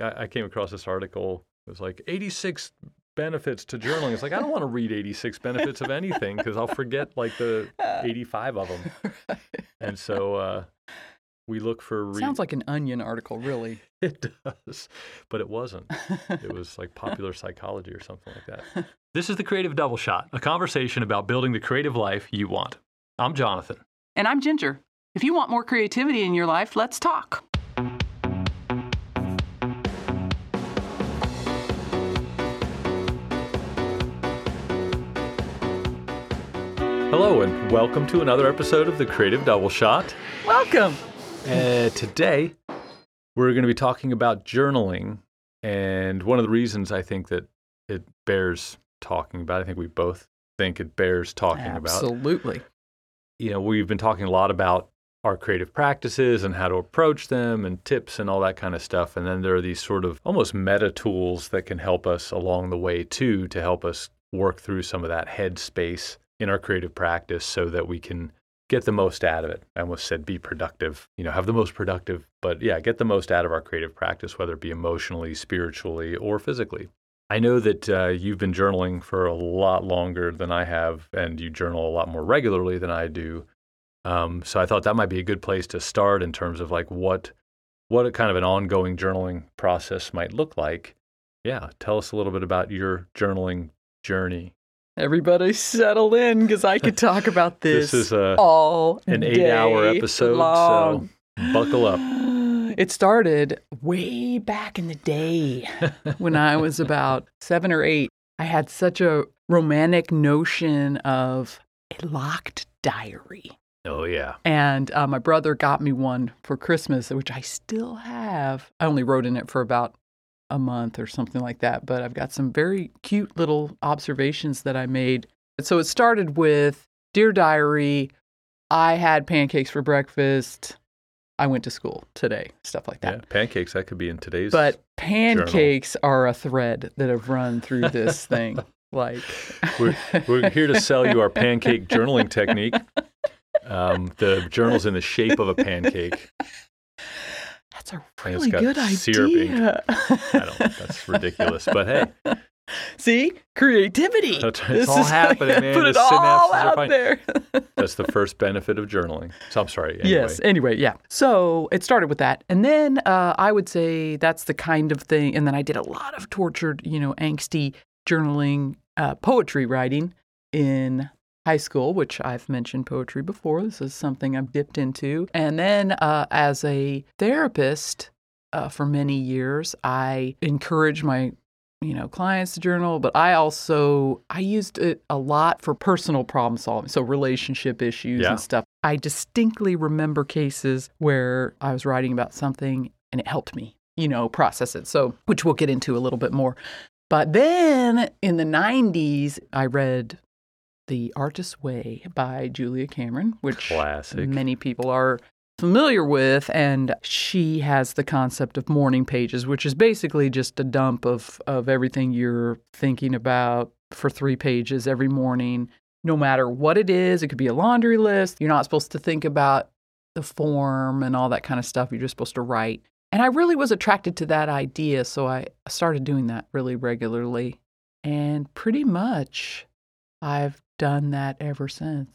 I, I came across this article. It was like 86 benefits to journaling. It's like I don't want to read 86 benefits of anything because I'll forget like the 85 of them. And so uh, we look for. Re- Sounds like an onion article, really. it does, but it wasn't. It was like popular psychology or something like that. This is the Creative Double Shot, a conversation about building the creative life you want. I'm Jonathan. And I'm Ginger. If you want more creativity in your life, let's talk. Hello, and welcome to another episode of the Creative Double Shot. Welcome. Uh, today, we're going to be talking about journaling. And one of the reasons I think that it bears talking about, I think we both think it bears talking about. Absolutely. You know, we've been talking a lot about our creative practices and how to approach them and tips and all that kind of stuff. And then there are these sort of almost meta tools that can help us along the way, too, to help us work through some of that head space in our creative practice so that we can get the most out of it. I almost said be productive, you know, have the most productive, but yeah, get the most out of our creative practice, whether it be emotionally, spiritually, or physically. I know that uh, you've been journaling for a lot longer than I have, and you journal a lot more regularly than I do. Um, so I thought that might be a good place to start in terms of like what what a kind of an ongoing journaling process might look like. Yeah, tell us a little bit about your journaling journey. Everybody settle in because I could talk about this, This is a all an eight-hour episode, long. so buckle up. It started way back in the day when I was about seven or eight. I had such a romantic notion of a locked diary. Oh yeah, And uh, my brother got me one for Christmas, which I still have. I only wrote in it for about a month or something like that, but I've got some very cute little observations that I made. So it started with Dear Diary, I had pancakes for breakfast. I went to school today, stuff like that. yeah. Pancakes that could be in today's. But pancakes are a thread that have run through this thing. Like, we're we're here to sell you our pancake journaling technique. Um, the journal's in the shape of a pancake. That's a really good idea. I don't. Think that's ridiculous. But hey, See, creativity. It's This all is- happening, man. Put it all out there. that's the first benefit of journaling. So I'm sorry. Anyway. Yes. Anyway, yeah. So it started with that, and then uh, I would say that's the kind of thing. And then I did a lot of tortured, you know, angsty journaling, uh, poetry writing in high school, which I've mentioned poetry before. This is something I've dipped into, and then uh, as a therapist uh, for many years, I encourage my you know clients to journal but i also i used it a lot for personal problem solving so relationship issues Yeah. and stuff i distinctly remember cases where i was writing about something and it helped me you know process it so which we'll get into a little bit more but then in the 90s i read the artist's way by julia cameron which Classic. many people are familiar with and she has the concept of morning pages which is basically just a dump of of everything you're thinking about for 3 pages every morning. No matter what it is it could be a laundry list. You're not supposed to think about the form and all that kind of stuff. You're just supposed to write. And I really was attracted to that idea so I started doing that really regularly. And pretty much I've done that ever since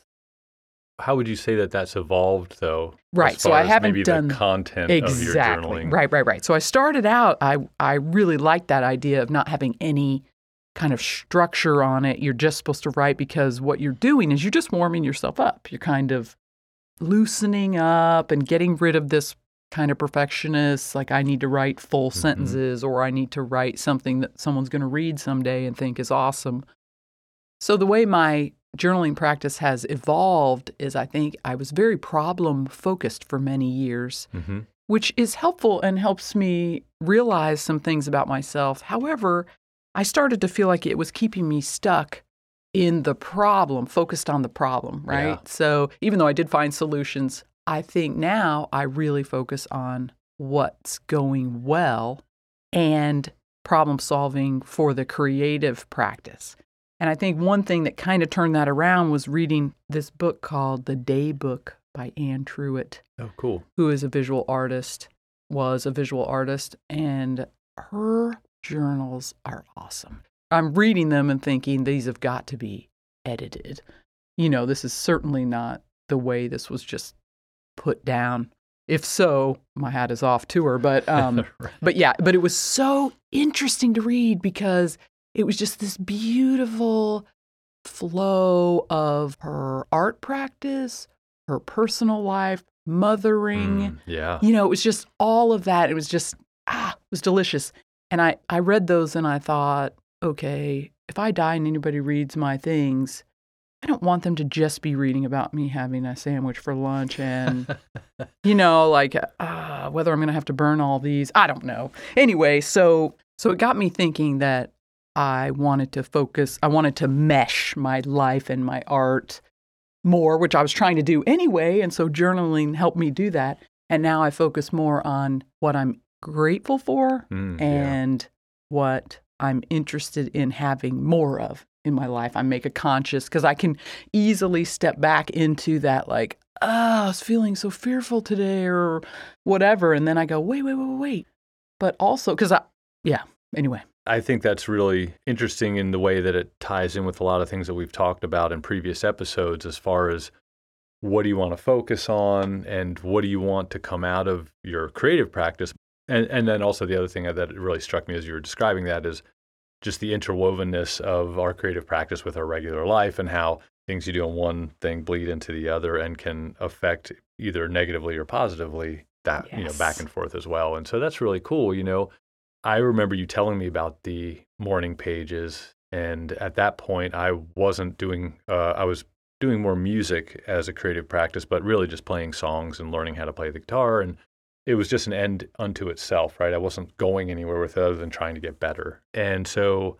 How would you say that that's evolved, though? Right, so I haven't maybe done- the content of your exactly journaling. right right right so i started out i i really liked that idea of not having any kind of structure on it you're just supposed to write because what you're doing is you're just warming yourself up you're kind of loosening up and getting rid of this kind of perfectionist like i need to write full Mhm. sentences or i need to write something that someone's going to read someday and think is awesome so the way my journaling practice has evolved is I think I was very problem focused for many years, hmm which is helpful and helps me realize some things about myself. However, I started to feel like it was keeping me stuck in the problem, focused on the problem, right? Yeah. So even though I did find solutions, I think now I really focus on what's going well and problem solving for the creative practice. And I think one thing that kind of turned that around was reading this book called The Daybook by Anne Truitt, Oh, cool. who is a visual artist, was a visual artist, and her journals are awesome. I'm reading them and thinking these have got to be edited. You know, this is certainly not the way this was just put down. If so, my hat is off to her. But um, Right. but yeah, but it was so interesting to read because it was just this beautiful flow of her art practice, her personal life, mothering. Mm, yeah. You know, it was just all of that. It was just ah, it was delicious. And I I read those and I thought, okay, if I die and anybody reads my things, I don't want them to just be reading about me having a sandwich for lunch and you know, like uh, whether I'm going to have to burn all these, I don't know. Anyway, so so it got me thinking that I wanted to focus, I wanted to mesh my life and my art more, which I was trying to do anyway, and so journaling helped me do that. And now I focus more on what I'm grateful for Mm, yeah. and what I'm interested in having more of in my life. I make a conscious because I can easily step back into that, like, oh, I was feeling so fearful today or whatever. And then I go, wait, wait, wait, wait, wait. But also, because I, yeah, anyway. I think that's really interesting in the way that it ties in with a lot of things that we've talked about in previous episodes as far as what do you want to focus on and what do you want to come out of your creative practice. And and then also the other thing that really struck me as you were describing that is just the interwovenness of our creative practice with our regular life and how things you do on one thing bleed into the other and can affect either negatively or positively that you know back and forth as well. And so that's really cool, you know. I remember you telling me about the morning pages, and at that point, I wasn't doing. Uh, I was doing more music as a creative practice, but really just playing songs and learning how to play the guitar, and it was just an end unto itself, right? I wasn't going anywhere with it other than trying to get better, and so,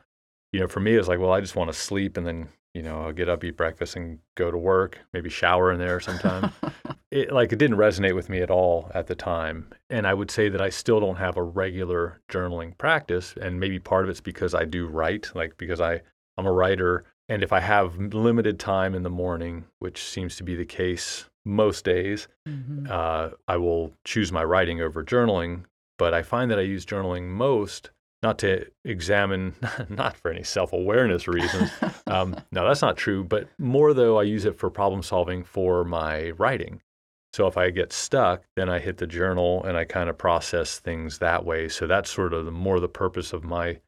you know, for me, it was like, well, I just want to sleep, and then you know, I'll get up, eat breakfast, and go to work, maybe shower in there sometime it like it didn't resonate with me at all at the time and i would say that i still don't have a regular journaling practice and maybe part of it's because i do write like because i i'm a writer and if i have limited time in the morning which seems to be the case most days Mhm. uh, i will choose my writing over journaling but i find that i use journaling most not to examine not for any self-awareness reasons um, no, that's not true. But more though, I use it for problem solving for my writing. So if I get stuck, then I hit the journal and I kind of process things that way. So that's sort of the, more the purpose of my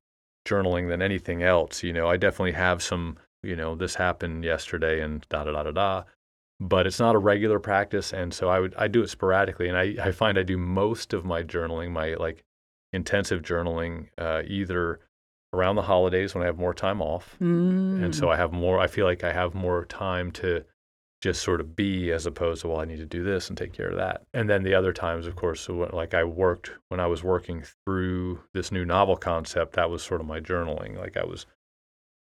journaling than anything else. You know, I definitely have some, you know, this happened yesterday and da da da da da. But it's not a regular practice, and so I would I do it sporadically, and I, I find I do most of my journaling, my like intensive journaling, uh, either around the holidays when I have more time off, and Mm. so I have more. I feel like I have more time to just sort of be, as opposed to well, I need to do this and take care of that. And then the other times, of course, so when, like I worked when I was working through this new novel concept. That was sort of my journaling. Like I was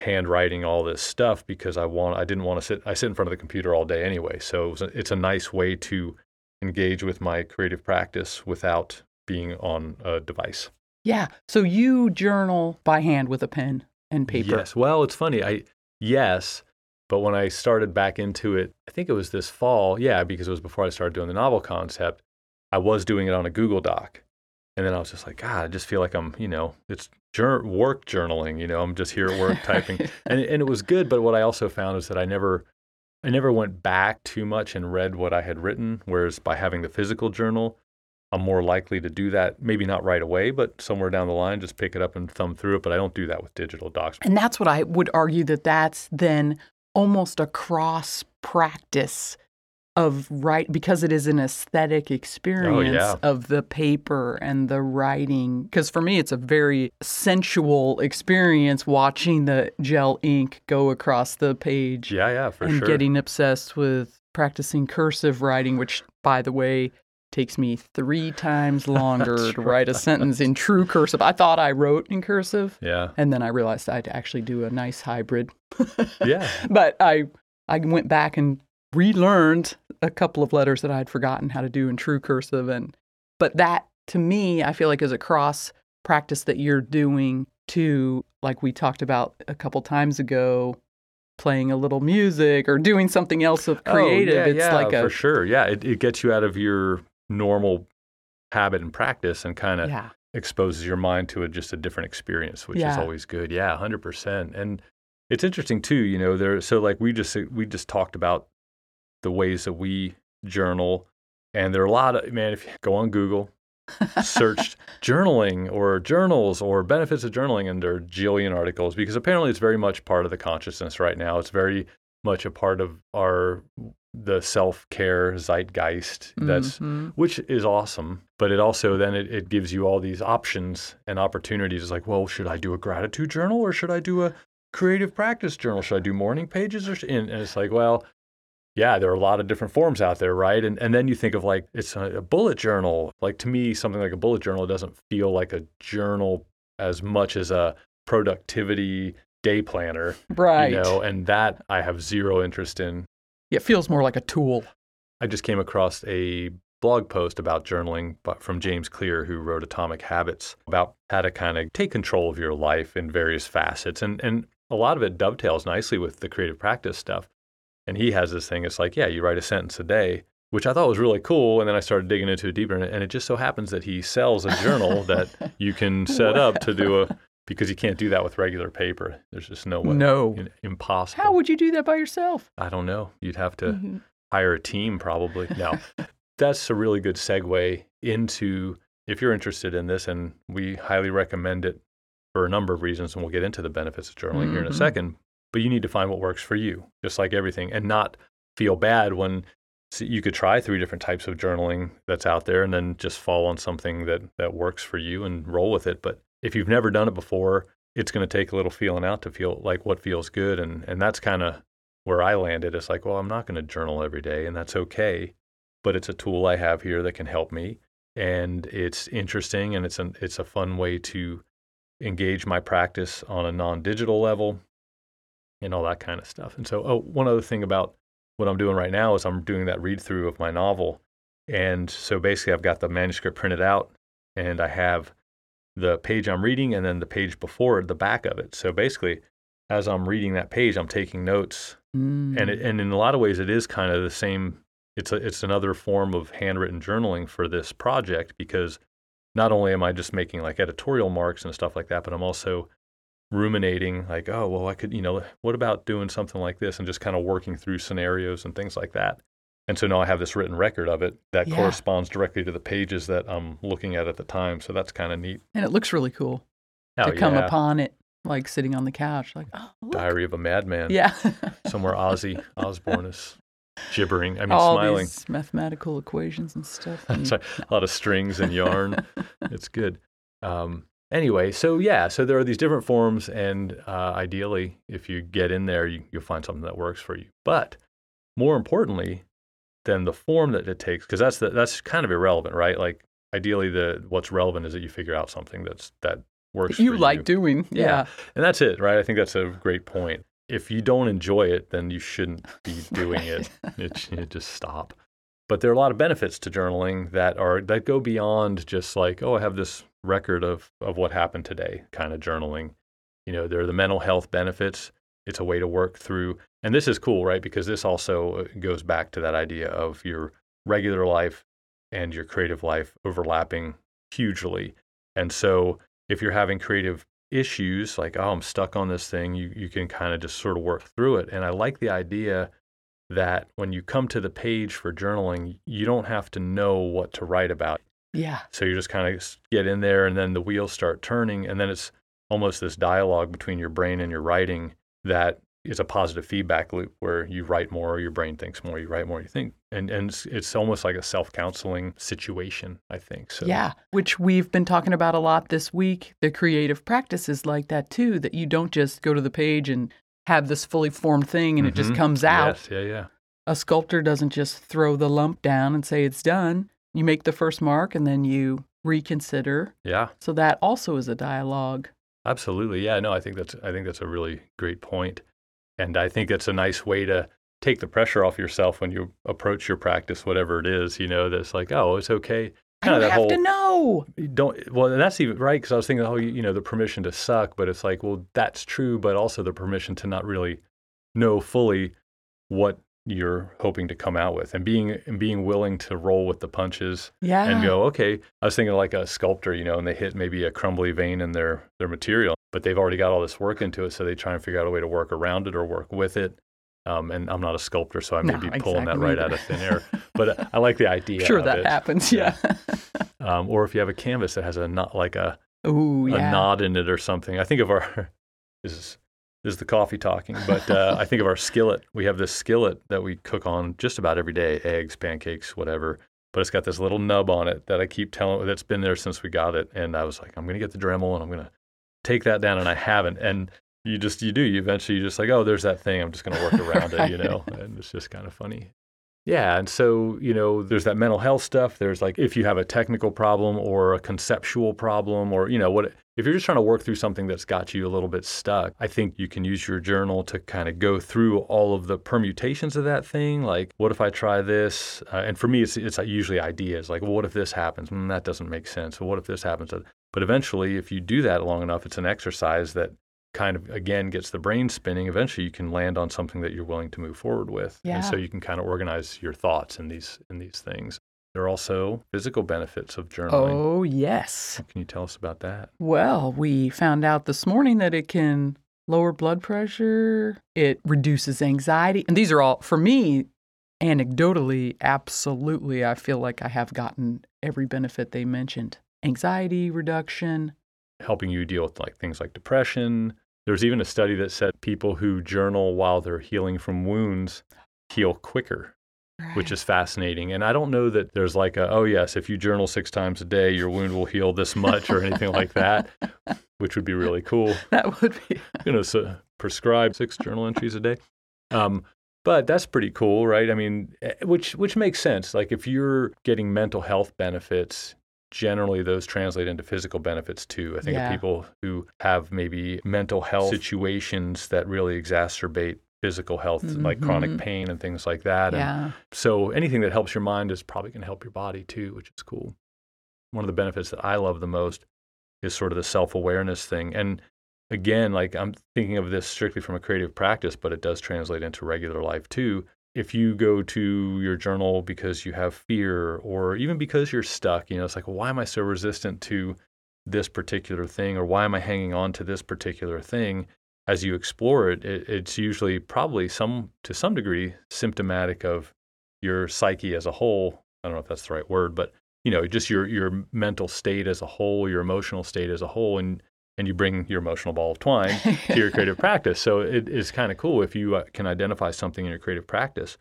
handwriting all this stuff because I want. I didn't want to sit. I sit in front of the computer all day anyway, so it was a, it's a nice way to engage with my creative practice without being on a device. Yeah. So you journal by hand with a pen and paper. Yes. Well, it's funny. I yes, but when I started back into it, I think it was this fall. Yeah, because it was before I started doing the novel concept. I was doing it on a Google Doc, and then I was just like, God, I just feel like I'm, you know, it's jour- work journaling. You know, I'm just here at work typing, and and it was good. But what I also found is that I never. I never went back too much and read what I had written, whereas by having the physical journal, I'm more likely to do that. Maybe not right away, but somewhere down the line, just pick it up and thumb through it. But I don't do that with digital docs. And that's what I would argue that that's then almost a cross practice of right because it is an aesthetic oh, experience yeah. of the paper and the writing because for me it's a very sensual experience watching the gel ink go across the page Yeah, yeah, for sure. and sure. getting obsessed with practicing cursive writing which by the way takes me three times longer to write a sentence in true cursive i thought i wrote in cursive yeah, and then I realized I'd actually do a nice hybrid. yeah, but I I went back and relearned a couple of letters that I had forgotten how to do in true cursive and but that to me I feel like is a cross practice that you're doing to like we talked about a couple times ago playing a little music or doing something else of creative. Oh, yeah, it's yeah, like a for sure. Yeah, it, it gets you out of your normal habit and practice and kind of yeah. exposes your mind to a, just a different experience, which is always good. Yeah, hundred percent. And it's interesting too. You know, there. So like we just we just talked about the ways that we journal, and there are a lot of man. If you go on Google, searched journaling or journals or benefits of journaling, and there are jillion articles because apparently it's very much part of the consciousness right now. It's very much a part of our the self care zeitgeist. That's Mhm. which is awesome but it also then it, it gives you all these options and opportunities it's like well should i do a gratitude journal or should i do a creative practice journal should i do morning pages or? And, and it's like well yeah there are a lot of different forms out there right and, and then you think of like it's a, a bullet journal like to me something like a bullet journal doesn't feel like a journal as much as a productivity day planner right. you know and that i have zero interest in It feels more like a tool. I just came across a blog post about journaling bu- from James Clear, who wrote Atomic Habits, about how to kind of take control of your life in various facets. And, and a lot of it dovetails nicely with the creative practice stuff. And he has this thing, it's like, yeah, you write a sentence a day, which I thought was really cool. And then I started digging into it deeper. And it just so happens that he sells a journal that you can set up to do a, because you can't do that with regular paper. There's just no way. No. Impossible. How would you do that by yourself? I don't know. You'd have to Mhm. hire a team probably. Now, that's a really good segue into if you're interested in this, and we highly recommend it for a number of reasons, and we'll get into the benefits of journaling here in a Mhm. second. But you need to find what works for you, just like everything, and not feel bad when so you could try three different types of journaling that's out there, and then just fall on something that that works for you and roll with it. But if you've never done it before, it's going to take a little feeling out to feel like what feels good, and and that's kind of where I landed. It's like, well, I'm not going to journal every day, and that's okay. But it's a tool I have here that can help me, and it's interesting, and it's an it's a fun way to engage my practice on a non-digital level, and all that kind of stuff. And so, oh, one other thing about what I'm doing right now is I'm doing that read through of my novel, and so basically, I've got the manuscript printed out, and I have the page I'm reading, and then the page before it, the back of it. So basically, as I'm reading that page, I'm taking notes Mm. and it, and in a lot of ways it is kind of the same it's a, it's another form of handwritten journaling for this project because not only am I just making like editorial marks and stuff like that but I'm also ruminating like oh well I could you know what about doing something like this and just kind of working through scenarios and things like that and so now I have this written record of it that Yeah. corresponds directly to the pages that I'm looking at at the time so that's kind of neat and it looks really cool oh, to come yeah. upon it, like sitting on the couch, like, oh, look. Diary of a Madman Yeah. somewhere Ozzy Osbourne is gibbering I mean All smiling these mathematical equations and stuff. And- right. a lot of strings and yarn. it's good. Um, anyway, so yeah, so there are these different forms, and uh, ideally, if you get in there, you, you'll find something that works for you. But more importantly than the form that it takes, because that's the, that's kind of irrelevant, right? Like ideally, the what's relevant is that you figure out something that's that works. you like you. doing. Yeah. Yeah. and that's it, right? I think that's a great point. If you don't enjoy it, then you shouldn't be doing it. it, it just stop. But there are a lot of benefits to journaling that are that go beyond just like, oh, I have this record of of what happened today, kind of journaling. You know, there are the mental health benefits. It's a way to work through, and this is cool, right? Because this also uh, goes back to that idea of your regular life and your creative life overlapping hugely. And so, if you're having creative issues like oh i'm stuck on this thing you, you can kind of just sort of work through it and i like the idea that when you come to the page for journaling you don't have to know what to write about Yeah. so you just kind of get in there and then the wheels start turning and then it's almost this dialogue between your brain and your writing that is a positive feedback loop where you write more your brain thinks more you write more you think and and it's, it's almost like a self-counseling situation i think so Yeah, which we've been talking about a lot this week. The creative practices like that too, that you don't just go to the page and have this fully formed thing and it just Mhm. comes out. yes yeah yeah A sculptor doesn't just throw the lump down and say it's done. You make the first mark and then you reconsider. yeah So that also is a dialogue. Absolutely. Yeah, no, I think that's I think that's a really great point. And I think it's a nice way to take the pressure off yourself when you approach your practice, whatever it is, you know, that's like, oh, it's okay. I don't Kinda that have whole- to know. Don't well, and that's even right because I was thinking, oh, you, you know, the permission to suck, but it's like, well, that's true, but also the permission to not really know fully what you're hoping to come out with and being and being willing to roll with the punches Yeah. and go okay i was thinking like a sculptor you know and they hit maybe a crumbly vein in their their material but they've already got all this work into it so they try and figure out a way to work around it or work with it um, and i'm not a sculptor so i may No, be pulling that right out of thin air but i like the idea sure that it. happens. Yeah. um, or if you have a canvas that has a knot like a Ooh, a yeah. knot in it or something. I think of our this is this is the coffee talking, but uh, I think of our skillet. We have this skillet that we cook on just about every day, eggs, pancakes, whatever. But it's got this little nub on it that I keep telling that's been there since we got it. And I was like, I'm gonna get the Dremel and I'm gonna take that down, and I haven't. And you just you do. You eventually you just like, oh, there's that thing. I'm just gonna work around it, you know. And it's just kind of funny. Yeah, and so, you know, there's that mental health stuff. There's like if you have a technical problem or a conceptual problem or, you know, what if you're just trying to work through something that's got you a little bit stuck, I think you can use your journal to kind of go through all of the permutations of that thing. Like, what if I try this? Uh, and for me, it's, it's usually ideas like, well, what if this happens? Mm, that doesn't make sense. Well, what if this happens? But eventually, if you do that long enough, it's an exercise that kind of again gets the brain spinning. Eventually you can land on something that you're willing to move forward with. And so you can kind of organize your thoughts in these in these things. There are also physical benefits of journaling. Oh, yes. can you tell us about that? Well, we found out this morning that it can lower blood pressure, it reduces anxiety. And these are all, for me, anecdotally, absolutely, I feel like I have gotten every benefit they mentioned anxiety reduction. helping you deal with like things like depression there's even a study that said people who journal while they're healing from wounds heal quicker which is fascinating. And I don't know that there's like a, oh, yes, if you journal six times a day, your wound will heal this much or anything like that, which would be really cool. that would be. You know, so prescribe six journal entries a day. Um, but that's pretty cool, right? I mean, eh, which which makes sense. Like if you're getting mental health benefits, generally those translate into physical benefits too. I think Yeah. of people who have maybe mental health situations that really exacerbate physical health, like chronic Mhm. pain and things like that. And Yeah. so anything that helps your mind is probably going to help your body too, which is cool. One of the benefits that I love the most is sort of the self awareness thing. And again, like I'm thinking of this strictly from a creative practice, but it does translate into regular life too. If you go to your journal because you have fear or even because you're stuck, you know, it's like, why am I so resistant to this particular thing or why am I hanging on to this particular thing? As you explore it, it it's usually probably some to some degree symptomatic of your psyche as a whole. I don't know if that's the right word, but you know, just your your mental state as a whole, your emotional state as a whole, and and you bring your emotional ball of twine to your creative practice. So it is kind of cool if you uh, can identify something in your creative practice,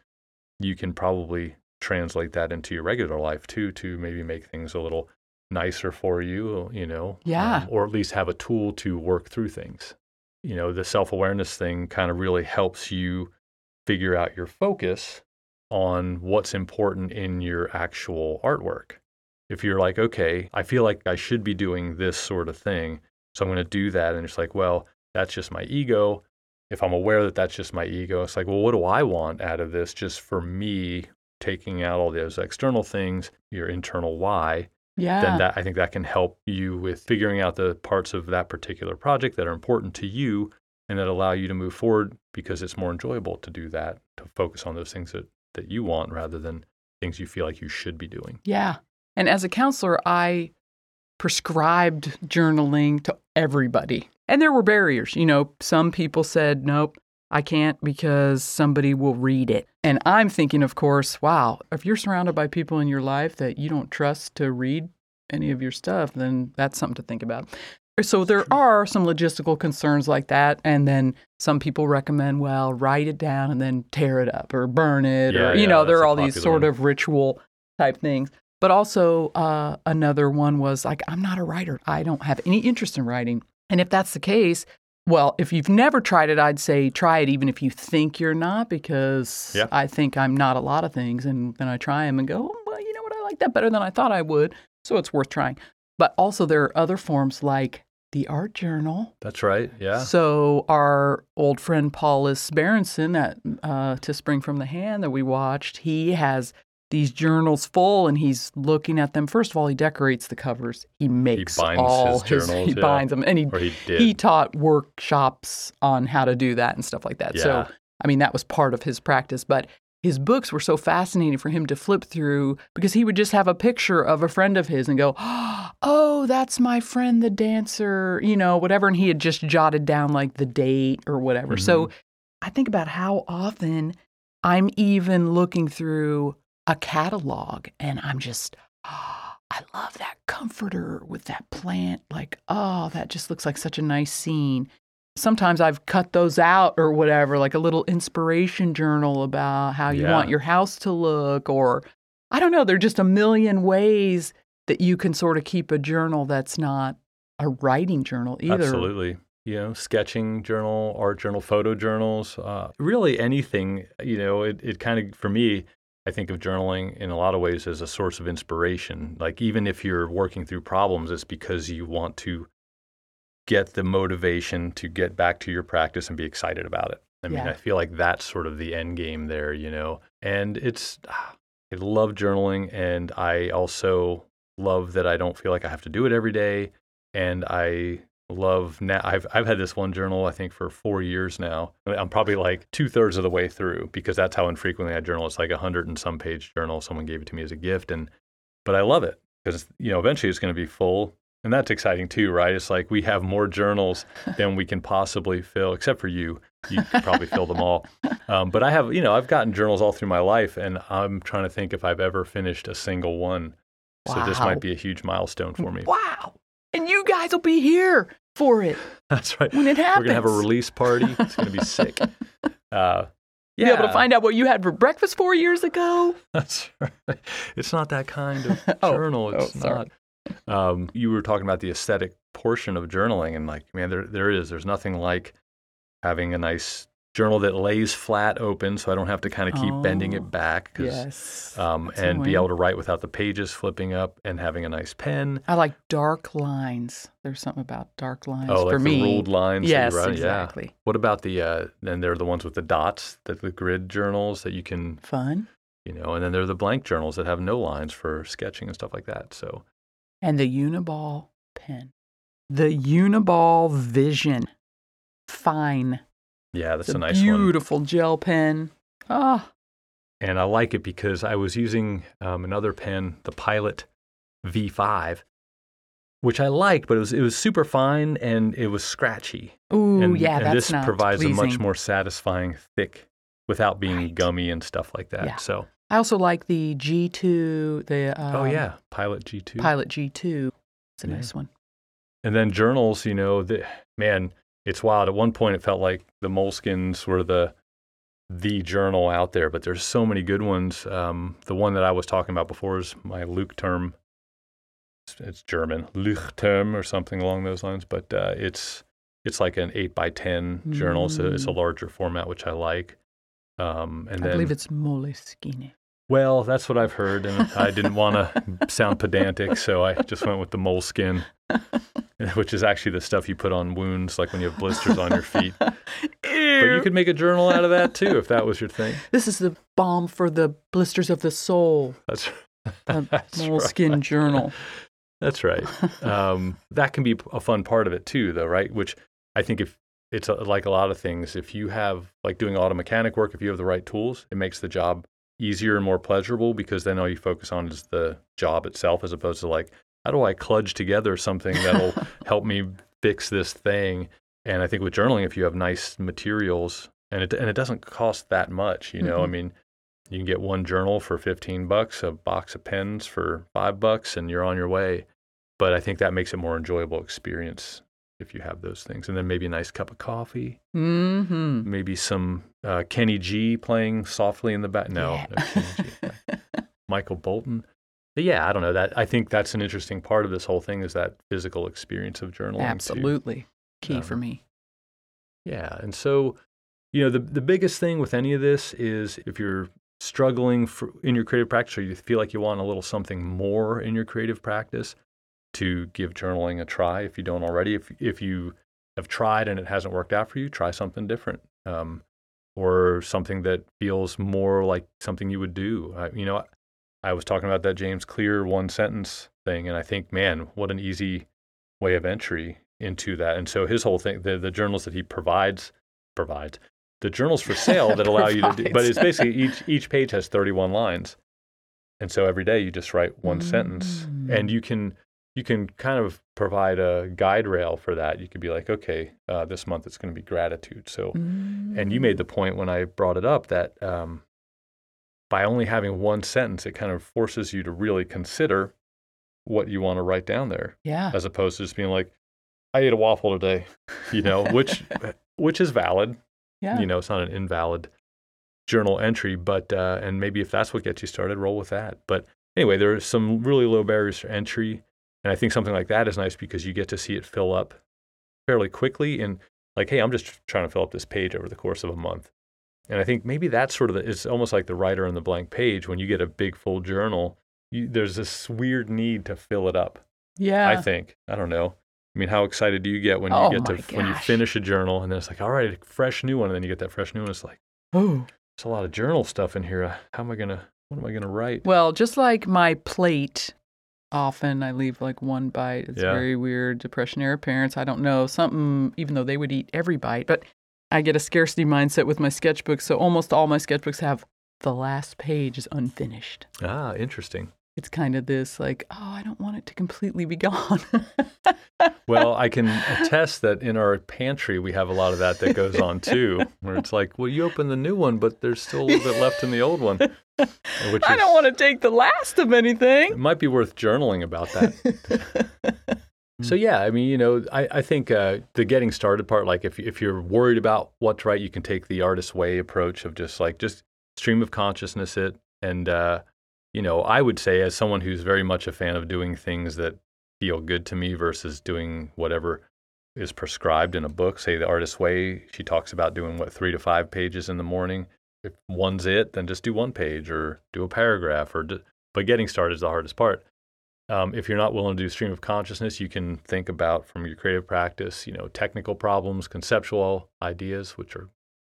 you can probably translate that into your regular life too, to maybe make things a little nicer for you, you know, Yeah. um, or at least have a tool to work through things. You know, the self awareness thing kind of really helps you figure out your focus on what's important in your actual artwork. If you're like, okay, I feel like I should be doing this sort of thing, so I'm going to do that. And it's like, well, that's just my ego. If I'm aware that that's just my ego, it's like, well, what do I want out of this just for me taking out all those external things, your internal why? Yeah. then that I think that can help you with figuring out the parts of that particular project that are important to you and that allow you to move forward because it's more enjoyable to do that, to focus on those things that, that you want rather than things you feel like you should be doing. Yeah. And as a counselor, I prescribed journaling to everybody. And there were barriers. You know, some people said, nope, I can't because somebody will read it. And I'm thinking, of course, wow, if you're surrounded by people in your life that you don't trust to read any of your stuff, then that's something to think about. So there are some logistical concerns like that. And then some people recommend, well, write it down and then tear it up or burn it. Yeah, or, you yeah, know, there are all these sort one. of ritual type things. But also, uh, another one was like, I'm not a writer. I don't have any interest in writing. And if that's the case, well, if you've never tried it, I'd say try it, even if you think you're not, because Yeah. I think I'm not a lot of things. And then I try them and go, oh, well, you know what? I like that better than I thought I would. So it's worth trying. But also, there are other forms like the art journal. That's right. Yeah. So our old friend Paulus Berensohn at uh, To Spring from the Hand that we watched, he has these journals full, and he's looking at them. First of all, he decorates the covers. He makes binds all his journals, he yeah. binds them, and he he he taught workshops on how to do that and stuff like that. So I mean, that was part of his practice. But his books were so fascinating for him to flip through because he would just have a picture of a friend of his and go, Oh, that's my friend, the dancer, you know, whatever. And he had just jotted down like the date or whatever. Mm-hmm. So I think about how often I'm even looking through a catalog and I'm just, oh, I love that comforter with that plant. Like, oh, that just looks like such a nice scene sometimes I've cut those out or whatever, like a little inspiration journal about how you Yeah. want your house to look, or I don't know, there are just a million ways that you can sort of keep a journal that's not a writing journal either. Absolutely. You know, sketching journal, art journal, photo journals, uh, really anything, you know, it, it kind of, for me, I think of journaling in a lot of ways as a source of inspiration. Like, even if you're working through problems, it's because you want to get the motivation to get back to your practice and be excited about it. I mean, Yeah. I feel like that's sort of the end game there, you know, and it's, I love journaling and I also love that I don't feel like I have to do it every day. And I love now, I've, I've had this one journal, I think, for four years now. I'm probably like two thirds of the way through because that's how infrequently I journal. It's like a hundred and some page journal. Someone gave it to me as a gift. And, but I love it because, you know, eventually it's going to be full. And that's exciting too, right? It's like we have more journals than we can possibly fill, except for you. You could probably fill them all. Um, but I have, you know, I've gotten journals all through my life, and I'm trying to think if I've ever finished a single one. So this might be a huge milestone for me. Wow. And you guys will be here for it That's right. when it happens. We're gonna have a release party. It's gonna be sick. Uh, Be able to find out what you had for breakfast four years ago. That's right. It's not that kind of Oh, journal. oh, It's sorry. not. Um, you were talking about the aesthetic portion of journaling, and like, man, there there is. There's nothing like having a nice journal that lays flat open, so I don't have to kind of keep bending Oh, it back Yes. Um, and be able to write without the pages flipping up, and having a nice pen. I like dark lines. There's something about dark lines Oh, for like me. the ruled lines. Yes, exactly. Yeah. What about the? Uh, then there are the ones with the dots, that the grid journals that you can Fun. you know, and then there are the blank journals that have no lines for sketching and stuff like that. So And the Uniball pen. The Uniball Vision. Fine. Yeah, that's It's a, nice one. beautiful gel pen. Ah, And I like it because I was using um, another pen, the Pilot V5, which I liked, but it was it was super fine and it was scratchy. ooh, and, yeah, and that's this not provides a much more satisfying thick without being Right. gummy and stuff like that. Yeah. So I also like the G2, the um, oh yeah, Pilot G2. Pilot G2. It's a Yeah. nice one. And then journals, you know, the, man, it's wild. At one point, it felt like the Moleskins were the the journal out there, but there's so many good ones. Um, the one that I was talking about before is my Luke term. It's, it's German, Leuchtturm or something along those lines, but uh, it's it's like an eight by ten journal, so it's a Mm. larger format, which I like. Um, and I then, believe it's Moleskine. Well, that's what I've heard, and I didn't want to sound pedantic, so I just went with the moleskin, which is actually the stuff you put on wounds, like when you have blisters on your feet. But you could make a journal out of that too, if that was your thing. This is the balm for the blisters of the soul. That's That's moleskin right. journal. that's right. Um, that can be a fun part of it too, though, right? Which I think if it's a, like a lot of things, if you have like doing auto mechanic work, if you have the right tools, it makes the job easier and more pleasurable because then all you focus on is the job itself, as opposed to like, how do I cludge together something that'll help me fix this thing? And I think with journaling, if you have nice materials and it and it doesn't cost that much, you know, I Mhm. mean, you can get one journal for 15 bucks, a box of pens for 5 bucks and you're on your way. But I think that makes it more enjoyable experience if you have those things. And then maybe a nice cup of coffee, Mm-hmm. maybe some uh, Kenny G playing softly in the back. No, Yeah. no Kenny G. Michael Bolton. But yeah, I don't know that. I think that's an interesting part of this whole thing is that physical experience of journaling. too. Absolutely. Key for Um, me. Yeah. And so, you know, the, the biggest thing with any of this is if you're struggling for, in your creative practice or you feel like you want a little something more in your creative practice, to give journaling a try if you don't already. If, if you have tried and it hasn't worked out for you, try something different um, or something that feels more like something you would do. I, you know, I was talking about that James Clear one sentence thing, and I think, man, what an easy way of entry into that. And so his whole thing, the, the journals that he provides, provides, the journals for sale that allow you to do, but it's basically each each page has 31 lines. And so every day you just write one sentence Mm. and you can you can kind of provide a guide rail for that. You could be like, okay, uh, this month it's going to be gratitude. So, and you made the point when I brought it up that um, by only having one sentence, it kind of forces you to really consider what you want to write down there, yeah. as opposed to just being like, I ate a waffle today, you know, which which is valid. Yeah. You know, it's not an invalid journal entry, but uh, and maybe if that's what gets you started, roll with that. But anyway, there are some really low barriers for entry, and I think something like that is nice because you get to see it fill up fairly quickly. And like, hey, I'm just trying to fill up this page over the course of a month. And I think maybe that's sort of the, it's almost like the writer on the blank page. When you get a big full journal, you, there's this weird need to fill it up. yeah. I think I don't know. I mean, how excited do you get when you Oh get to my when you finish a journal and then it's like, all right, a fresh new one, and then you get that fresh new one. It's like oh. there's a lot of journal stuff in here. How am I gonna? What am I gonna write? Well, just like my plate, often I leave like one bite. It's Yeah. very weird. Depression era parents, I don't know, something, even though they would eat every bite, but I get a scarcity mindset with my sketchbooks. So almost all my sketchbooks have the last page is unfinished. Ah, interesting. It's kind of this like, oh, I don't want it to completely be gone. Well, I can attest that in our pantry we have a lot of that that goes on too, where it's like, well, you open the new one, but there's still a little bit left in the old one, which I is, don't want to take the last of anything. It might be worth journaling about that. So yeah, I mean, you know, I, I think uh, the getting started part, like if if you're worried about what to write, you can take the artist way approach of just like just stream of consciousness it, and uh, you know, I would say as someone who's very much a fan of doing things that feel good to me versus doing whatever is prescribed in a book. Say the artist way, she talks about doing what three to five pages in the morning. If one's it, then just do one page or do a paragraph. Or but getting started is the hardest part. Um, if you're not willing to do stream of consciousness, you can think about from your creative practice, you know, technical problems, conceptual ideas, which are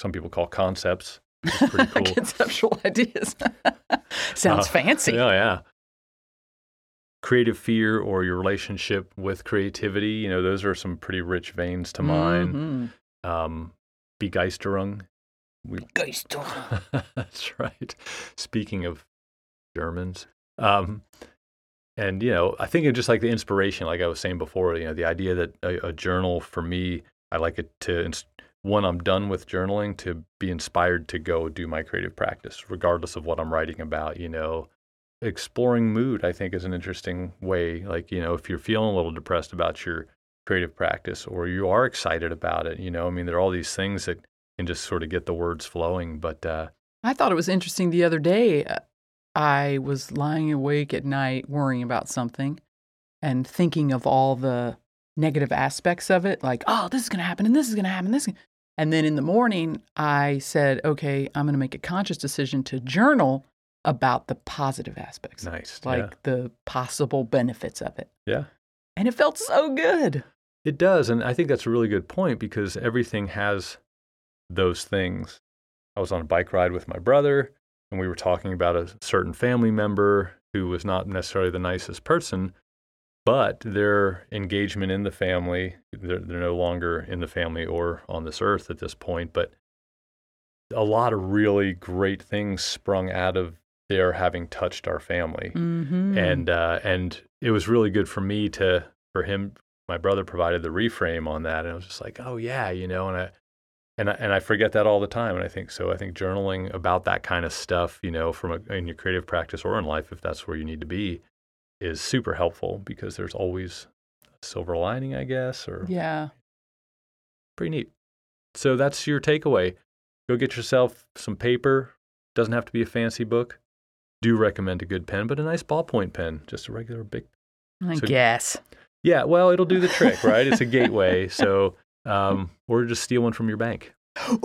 some people call concepts. Which is pretty cool. Conceptual ideas. Sounds Uh, fancy. Yeah, yeah. Creative fear or your relationship with creativity, you know, those are some pretty rich veins to mine. Mhm. Um, Begeisterung. We, Geist. That's right. Speaking of Germans, um, and you know, I think of just like the inspiration, like I was saying before. You know, the idea that a, a journal for me, I like it to when I'm done with journaling to be inspired to go do my creative practice, regardless of what I'm writing about. You know, exploring mood, I think, is an interesting way. Like you know, if you're feeling a little depressed about your creative practice, or you are excited about it, you know, I mean, there are all these things that can just sort of get the words flowing. But uh, I thought it was interesting the other day. uh, I was lying awake at night worrying about something and thinking of all the negative aspects of it, like, oh, this is going to happen and this is going to happen. This, is gonna-" and then in the morning, I said, okay, I'm going to make a conscious decision to journal about the positive aspects, nice, like the possible benefits of it. yeah. And it felt so good. It does. And I think that's a really good point because everything has those things. I was on a bike ride with my brother and we were talking about a certain family member who was not necessarily the nicest person, but their engagement in the family, they're, they're no longer in the family or on this earth at this point, but a lot of really great things sprung out of their having touched our family Mm-hmm. and uh, and it was really good for me to for him. My brother provided the reframe on that, and I was just like, oh yeah, you know, and I and I, and I forget that all the time, and I think so. I think journaling about that kind of stuff, you know, from a, in your creative practice or in life, if that's where you need to be, is super helpful because there's always a silver lining, I guess, or yeah. pretty neat. So that's your takeaway. Go get yourself some paper. Doesn't have to be a fancy book. Do recommend a good pen, but a nice ballpoint pen, just a regular big I So- guess. Yeah, well, it'll do the trick, right? It's a gateway. So, um, or just steal one from your bank.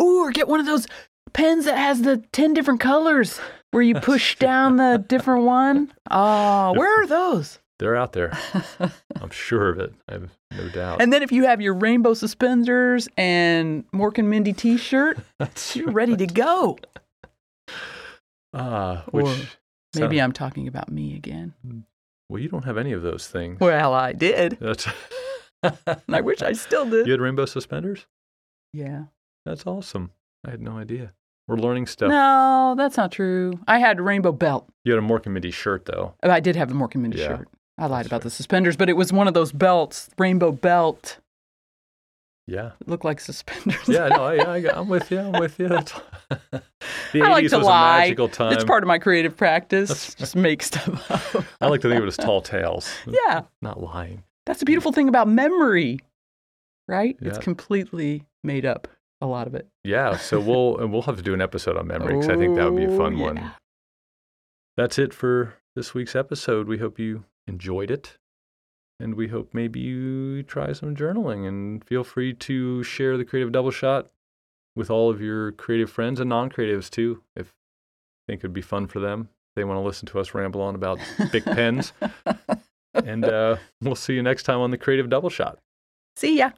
Ooh, or get one of those pens that has the 10 different colors where you push down the different one. Oh, where are those? They're out there. I'm sure of it. I have no doubt. and then if you have your rainbow suspenders and Mork and Mindy t shirt, you're ready to go. Ah, Or which Maybe sound- I'm talking about me again. well, you don't have any of those things. Well, I did. And I wish I still did. you had rainbow suspenders. Yeah. That's awesome. I had no idea. We're learning stuff. No, that's not true. I had rainbow belt. You had a Mork and Mindy shirt though. Oh, I did have a Mork and Mindy Yeah, shirt. I lied that's about right. the suspenders, but it was one of those belts, rainbow belt. Yeah. It looked like suspenders. Yeah, no, I, I, I'm with you. I'm with you. The I like to lie. a magical time. It's part of my creative practice. That's- Just make stuff up. I like to think of it as tall tales. Yeah. Not lying. That's the beautiful thing about memory, right? It's completely made up, a lot of it. Yeah, so we'll and we'll have to do an episode on memory because I think that would be a Oh, fun yeah. one. That's it for this week's episode. We hope you enjoyed it. And we hope maybe you try some journaling and feel free to share the creative double shot with all of your creative friends and non creatives too, if you think it'd be fun for them. They want to listen to us ramble on about big pens. and uh, we'll see you next time on the creative double shot. See ya.